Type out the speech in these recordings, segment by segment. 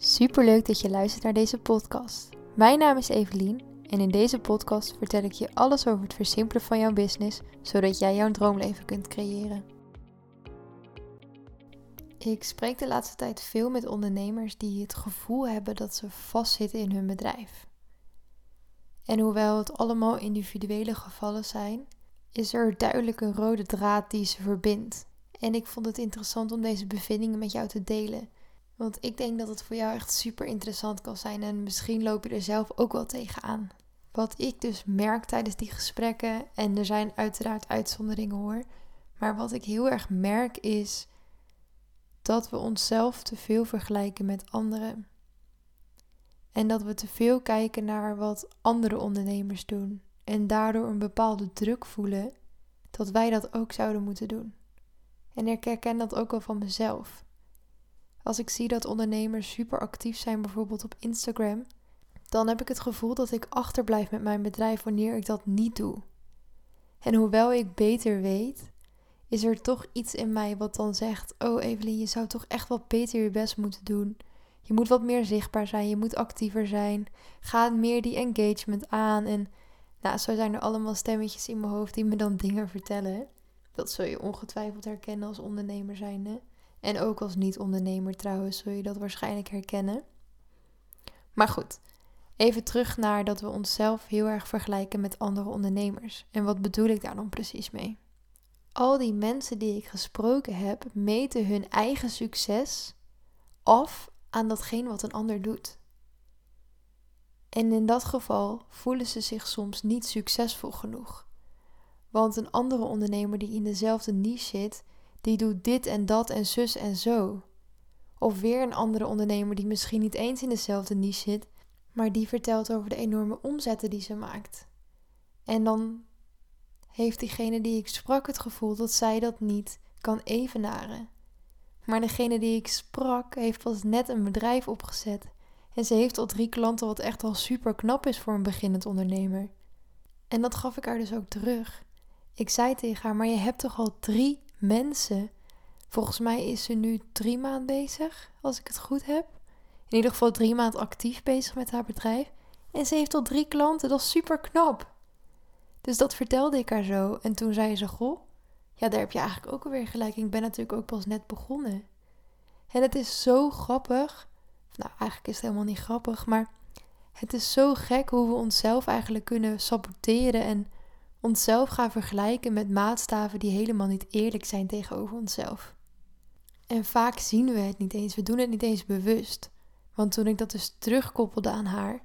Superleuk dat je luistert naar deze podcast. Mijn naam is Evelien en in deze podcast vertel ik je alles over het versimpelen van jouw business, zodat jij jouw droomleven kunt creëren. Ik spreek de laatste tijd veel met ondernemers die het gevoel hebben dat ze vastzitten in hun bedrijf. En hoewel het allemaal individuele gevallen zijn, is er duidelijk een rode draad die ze verbindt. En ik vond het interessant om deze bevindingen met jou te delen. Want ik denk dat het voor jou echt super interessant kan zijn en misschien loop je er zelf ook wel tegenaan. Wat ik dus merk tijdens die gesprekken, en er zijn uiteraard uitzonderingen hoor, maar wat ik heel erg merk is dat we onszelf te veel vergelijken met anderen. En dat we te veel kijken naar wat andere ondernemers doen en daardoor een bepaalde druk voelen dat wij dat ook zouden moeten doen. En ik herken dat ook al van mezelf. Als ik zie dat ondernemers super actief zijn, bijvoorbeeld op Instagram, dan heb ik het gevoel dat ik achterblijf met mijn bedrijf wanneer ik dat niet doe. En hoewel ik beter weet, is er toch iets in mij wat dan zegt: Oh Evelien, je zou toch echt wat beter je best moeten doen. Je moet wat meer zichtbaar zijn, je moet actiever zijn. Ga meer die engagement aan. En nou, zo zijn er allemaal stemmetjes in mijn hoofd die me dan dingen vertellen. Dat zul je ongetwijfeld herkennen als ondernemer zijnde. En ook als niet-ondernemer trouwens zul je dat waarschijnlijk herkennen. Maar goed, even terug naar dat we onszelf heel erg vergelijken met andere ondernemers. En wat bedoel ik daar dan precies mee? Al die mensen die ik gesproken heb, meten hun eigen succes af aan datgene wat een ander doet. En in dat geval voelen ze zich soms niet succesvol genoeg. Want een andere ondernemer die in dezelfde niche zit, die doet dit en dat en zus en zo. Of weer een andere ondernemer die misschien niet eens in dezelfde niche zit, maar die vertelt over de enorme omzetten die ze maakt. En dan heeft diegene die ik sprak het gevoel dat zij dat niet kan evenaren. Maar degene die ik sprak heeft pas net een bedrijf opgezet en ze heeft al drie klanten, wat echt al super knap is voor een beginnend ondernemer. En dat gaf ik haar dus ook terug. Ik zei tegen haar: Maar je hebt toch al drie mensen. Volgens mij is ze nu drie maanden bezig, als ik het goed heb. In ieder geval drie maanden actief bezig met haar bedrijf. En ze heeft al drie klanten, dat is super knap. Dus dat vertelde ik haar zo. En toen zei ze: Goh, ja, daar heb je eigenlijk ook alweer gelijk. Ik ben natuurlijk ook pas net begonnen. En het is zo grappig. Nou, eigenlijk is het helemaal niet grappig, maar het is zo gek hoe we onszelf eigenlijk kunnen saboteren en onszelf gaan vergelijken met maatstaven die helemaal niet eerlijk zijn tegenover onszelf. En vaak zien we het niet eens, we doen het niet eens bewust. Want toen ik dat dus terugkoppelde aan haar,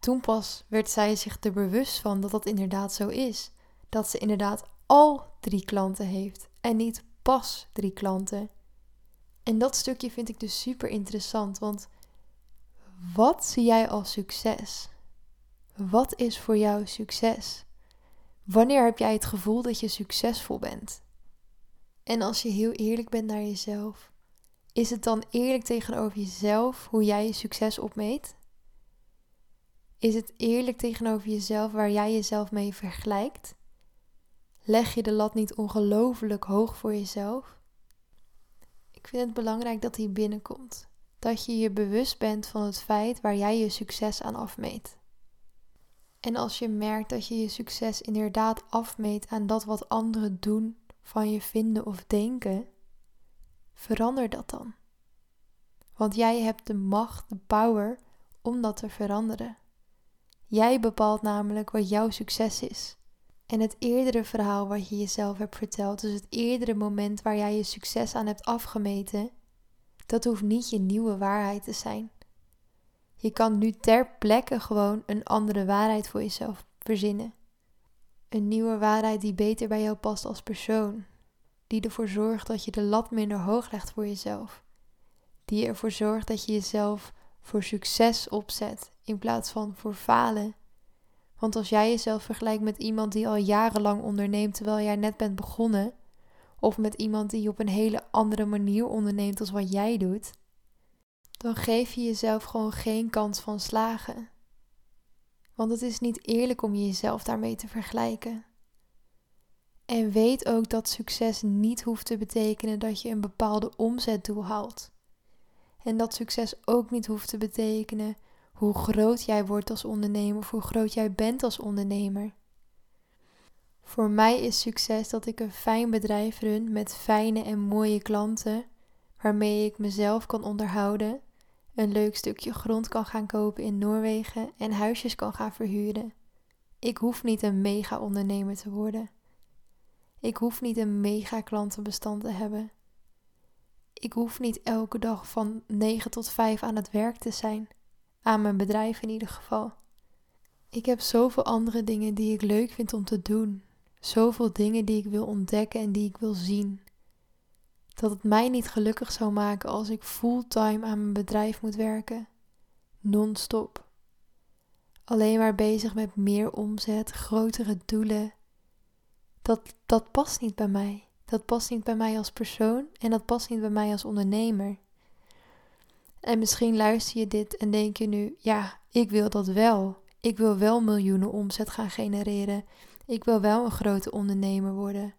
toen pas werd zij zich er bewust van dat dat inderdaad zo is. Dat ze inderdaad al drie klanten heeft en niet pas drie klanten. En dat stukje vind ik dus super interessant, want wat zie jij als succes? Wat is voor jou succes? Wanneer heb jij het gevoel dat je succesvol bent? En als je heel eerlijk bent naar jezelf, is het dan eerlijk tegenover jezelf hoe jij je succes opmeet? Is het eerlijk tegenover jezelf waar jij jezelf mee vergelijkt? Leg je de lat niet ongelooflijk hoog voor jezelf? Ik vind het belangrijk dat hij binnenkomt. Dat je je bewust bent van het feit waar jij je succes aan afmeet. En als je merkt dat je je succes inderdaad afmeet aan dat wat anderen doen, van je vinden of denken, verander dat dan. Want jij hebt de macht, de power om dat te veranderen. Jij bepaalt namelijk wat jouw succes is. En het eerdere verhaal wat je jezelf hebt verteld, dus het eerdere moment waar jij je succes aan hebt afgemeten, dat hoeft niet je nieuwe waarheid te zijn. Je kan nu ter plekke gewoon een andere waarheid voor jezelf verzinnen. Een nieuwe waarheid die beter bij jou past als persoon. Die ervoor zorgt dat je de lat minder hoog legt voor jezelf. Die ervoor zorgt dat je jezelf voor succes opzet in plaats van voor falen. Want als jij jezelf vergelijkt met iemand die al jarenlang onderneemt terwijl jij net bent begonnen, of met iemand die op een hele andere manier onderneemt als wat jij doet, dan geef je jezelf gewoon geen kans van slagen. Want het is niet eerlijk om jezelf daarmee te vergelijken. En weet ook dat succes niet hoeft te betekenen dat je een bepaalde omzetdoel haalt. En dat succes ook niet hoeft te betekenen hoe groot jij wordt als ondernemer of hoe groot jij bent als ondernemer. Voor mij is succes dat ik een fijn bedrijf run met fijne en mooie klanten, waarmee ik mezelf kan onderhouden, een leuk stukje grond kan gaan kopen in Noorwegen en huisjes kan gaan verhuren. Ik hoef niet een mega ondernemer te worden. Ik hoef niet een mega klantenbestand te hebben. Ik hoef niet elke dag van 9 tot 5 aan het werk te zijn. Aan mijn bedrijf in ieder geval. Ik heb zoveel andere dingen die ik leuk vind om te doen. Zoveel dingen die ik wil ontdekken en die ik wil zien. Dat het mij niet gelukkig zou maken als ik fulltime aan mijn bedrijf moet werken. Non-stop. Alleen maar bezig met meer omzet, grotere doelen. Dat, dat past niet bij mij. Dat past niet bij mij als persoon en dat past niet bij mij als ondernemer. En misschien luister je dit en denk je nu: ja, ik wil dat wel. Ik wil wel miljoenen omzet gaan genereren. Ik wil wel een grote ondernemer worden.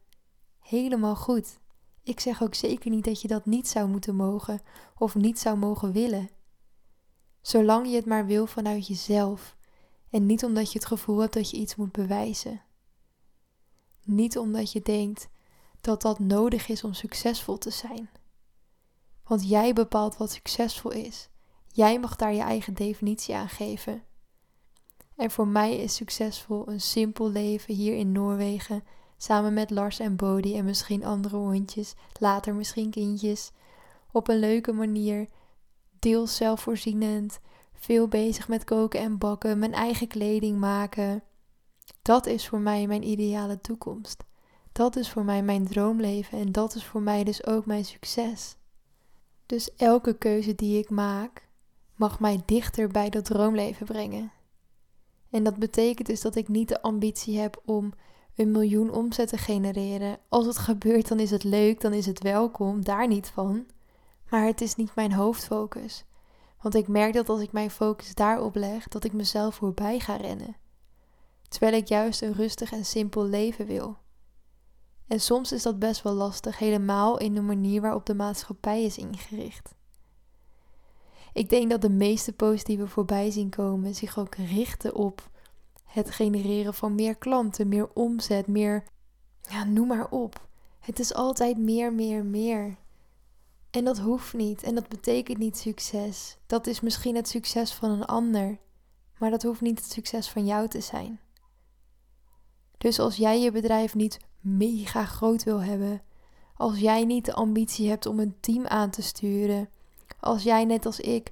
Helemaal goed. Ik zeg ook zeker niet dat je dat niet zou moeten mogen of niet zou mogen willen. Zolang je het maar wil vanuit jezelf en niet omdat je het gevoel hebt dat je iets moet bewijzen. Niet omdat je denkt dat dat nodig is om succesvol te zijn. Want jij bepaalt wat succesvol is. Jij mag daar je eigen definitie aan geven. En voor mij is succesvol een simpel leven hier in Noorwegen, samen met Lars en Bodie en misschien andere hondjes, later misschien kindjes, op een leuke manier, deels zelfvoorzienend, veel bezig met koken en bakken, mijn eigen kleding maken. Dat is voor mij mijn ideale toekomst. Dat is voor mij mijn droomleven en dat is voor mij dus ook mijn succes. Dus elke keuze die ik maak, mag mij dichter bij dat droomleven brengen. En dat betekent dus dat ik niet de ambitie heb om een miljoen omzet te genereren. Als het gebeurt, dan is het leuk, dan is het welkom, daar niet van. Maar het is niet mijn hoofdfocus. Want ik merk dat als ik mijn focus daarop leg, dat ik mezelf voorbij ga rennen. Terwijl ik juist een rustig en simpel leven wil. En soms is dat best wel lastig, helemaal in de manier waarop de maatschappij is ingericht. Ik denk dat de meeste positieve voorbij zien komen zich ook richten op het genereren van meer klanten, meer omzet, meer. Ja, noem maar op. Het is altijd meer, meer, meer. En dat hoeft niet en dat betekent niet succes. Dat is misschien het succes van een ander, maar dat hoeft niet het succes van jou te zijn. Dus als jij je bedrijf niet mega groot wil hebben, als jij niet de ambitie hebt om een team aan te sturen, als jij net als ik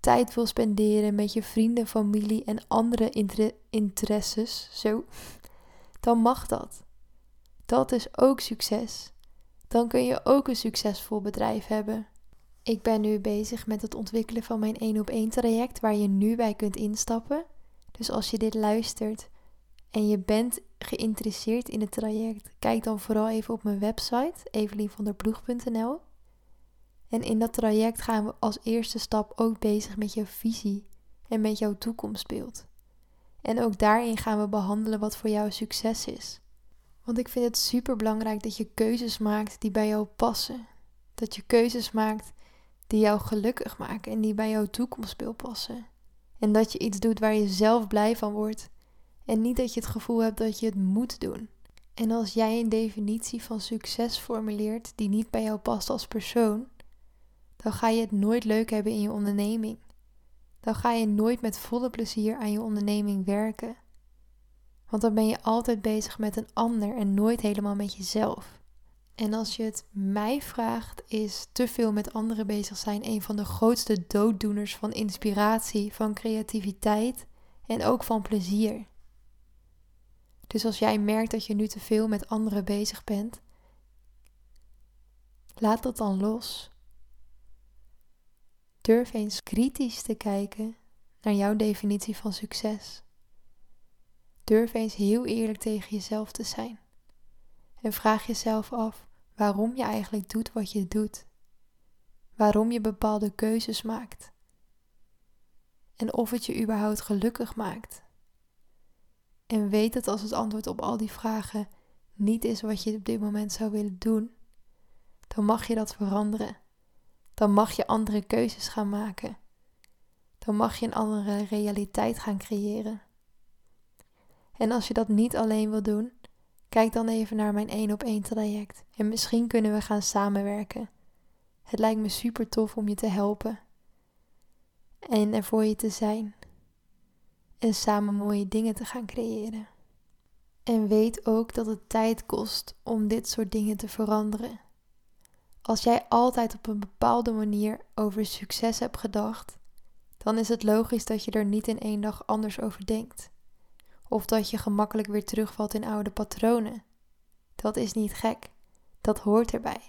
tijd wil spenderen met je vrienden, familie en andere interesses, zo, dan mag dat. Dat is ook succes. Dan kun je ook een succesvol bedrijf hebben. Ik ben nu bezig met het ontwikkelen van mijn 1 op 1 traject waar je nu bij kunt instappen. Dus als je dit luistert en je bent geïnteresseerd in het traject, kijk dan vooral even op mijn website evelienvanderploeg.nl. En in dat traject gaan we als eerste stap ook bezig met jouw visie en met jouw toekomstbeeld. En ook daarin gaan we behandelen wat voor jou succes is. Want ik vind het super belangrijk dat je keuzes maakt die bij jou passen. Dat je keuzes maakt die jou gelukkig maken en die bij jouw toekomstbeeld passen. En dat je iets doet waar je zelf blij van wordt. En niet dat je het gevoel hebt dat je het moet doen. En als jij een definitie van succes formuleert die niet bij jou past als persoon, dan ga je het nooit leuk hebben in je onderneming. Dan ga je nooit met volle plezier aan je onderneming werken. Want dan ben je altijd bezig met een ander en nooit helemaal met jezelf. En als je het mij vraagt, is te veel met anderen bezig zijn een van de grootste dooddoeners van inspiratie, van creativiteit en ook van plezier. Dus als jij merkt dat je nu te veel met anderen bezig bent, laat dat dan los. Durf eens kritisch te kijken naar jouw definitie van succes. Durf eens heel eerlijk tegen jezelf te zijn. En vraag jezelf af waarom je eigenlijk doet wat je doet. Waarom je bepaalde keuzes maakt. En of het je überhaupt gelukkig maakt. En weet dat als het antwoord op al die vragen niet is wat je op dit moment zou willen doen, dan mag je dat veranderen. Dan mag je andere keuzes gaan maken. Dan mag je een andere realiteit gaan creëren. En als je dat niet alleen wil doen, kijk dan even naar mijn 1 op 1 traject. En misschien kunnen we gaan samenwerken. Het lijkt me super tof om je te helpen. En er voor je te zijn. En samen mooie dingen te gaan creëren. En weet ook dat het tijd kost om dit soort dingen te veranderen. Als jij altijd op een bepaalde manier over succes hebt gedacht, dan is het logisch dat je er niet in één dag anders over denkt. Of dat je gemakkelijk weer terugvalt in oude patronen. Dat is niet gek, dat hoort erbij.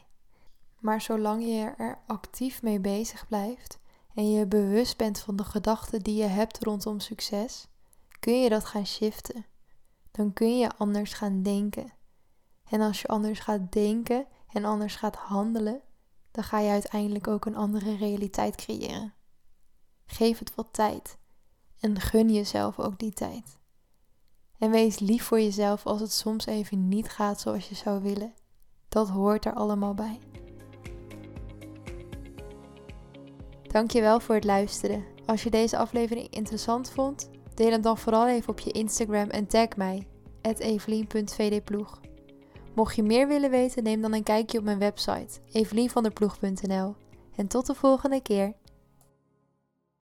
Maar zolang je er actief mee bezig blijft en je bewust bent van de gedachten die je hebt rondom succes, kun je dat gaan shiften. Dan kun je anders gaan denken. En als je anders gaat denken en anders gaat handelen, dan ga je uiteindelijk ook een andere realiteit creëren. Geef het wat tijd en gun jezelf ook die tijd. En wees lief voor jezelf als het soms even niet gaat zoals je zou willen. Dat hoort er allemaal bij. Dankjewel voor het luisteren. Als je deze aflevering interessant vond, deel hem dan vooral even op je Instagram en tag mij, evelien.vdploeg. Mocht je meer willen weten, neem dan een kijkje op mijn website, evelienvanderploeg.nl. En tot de volgende keer.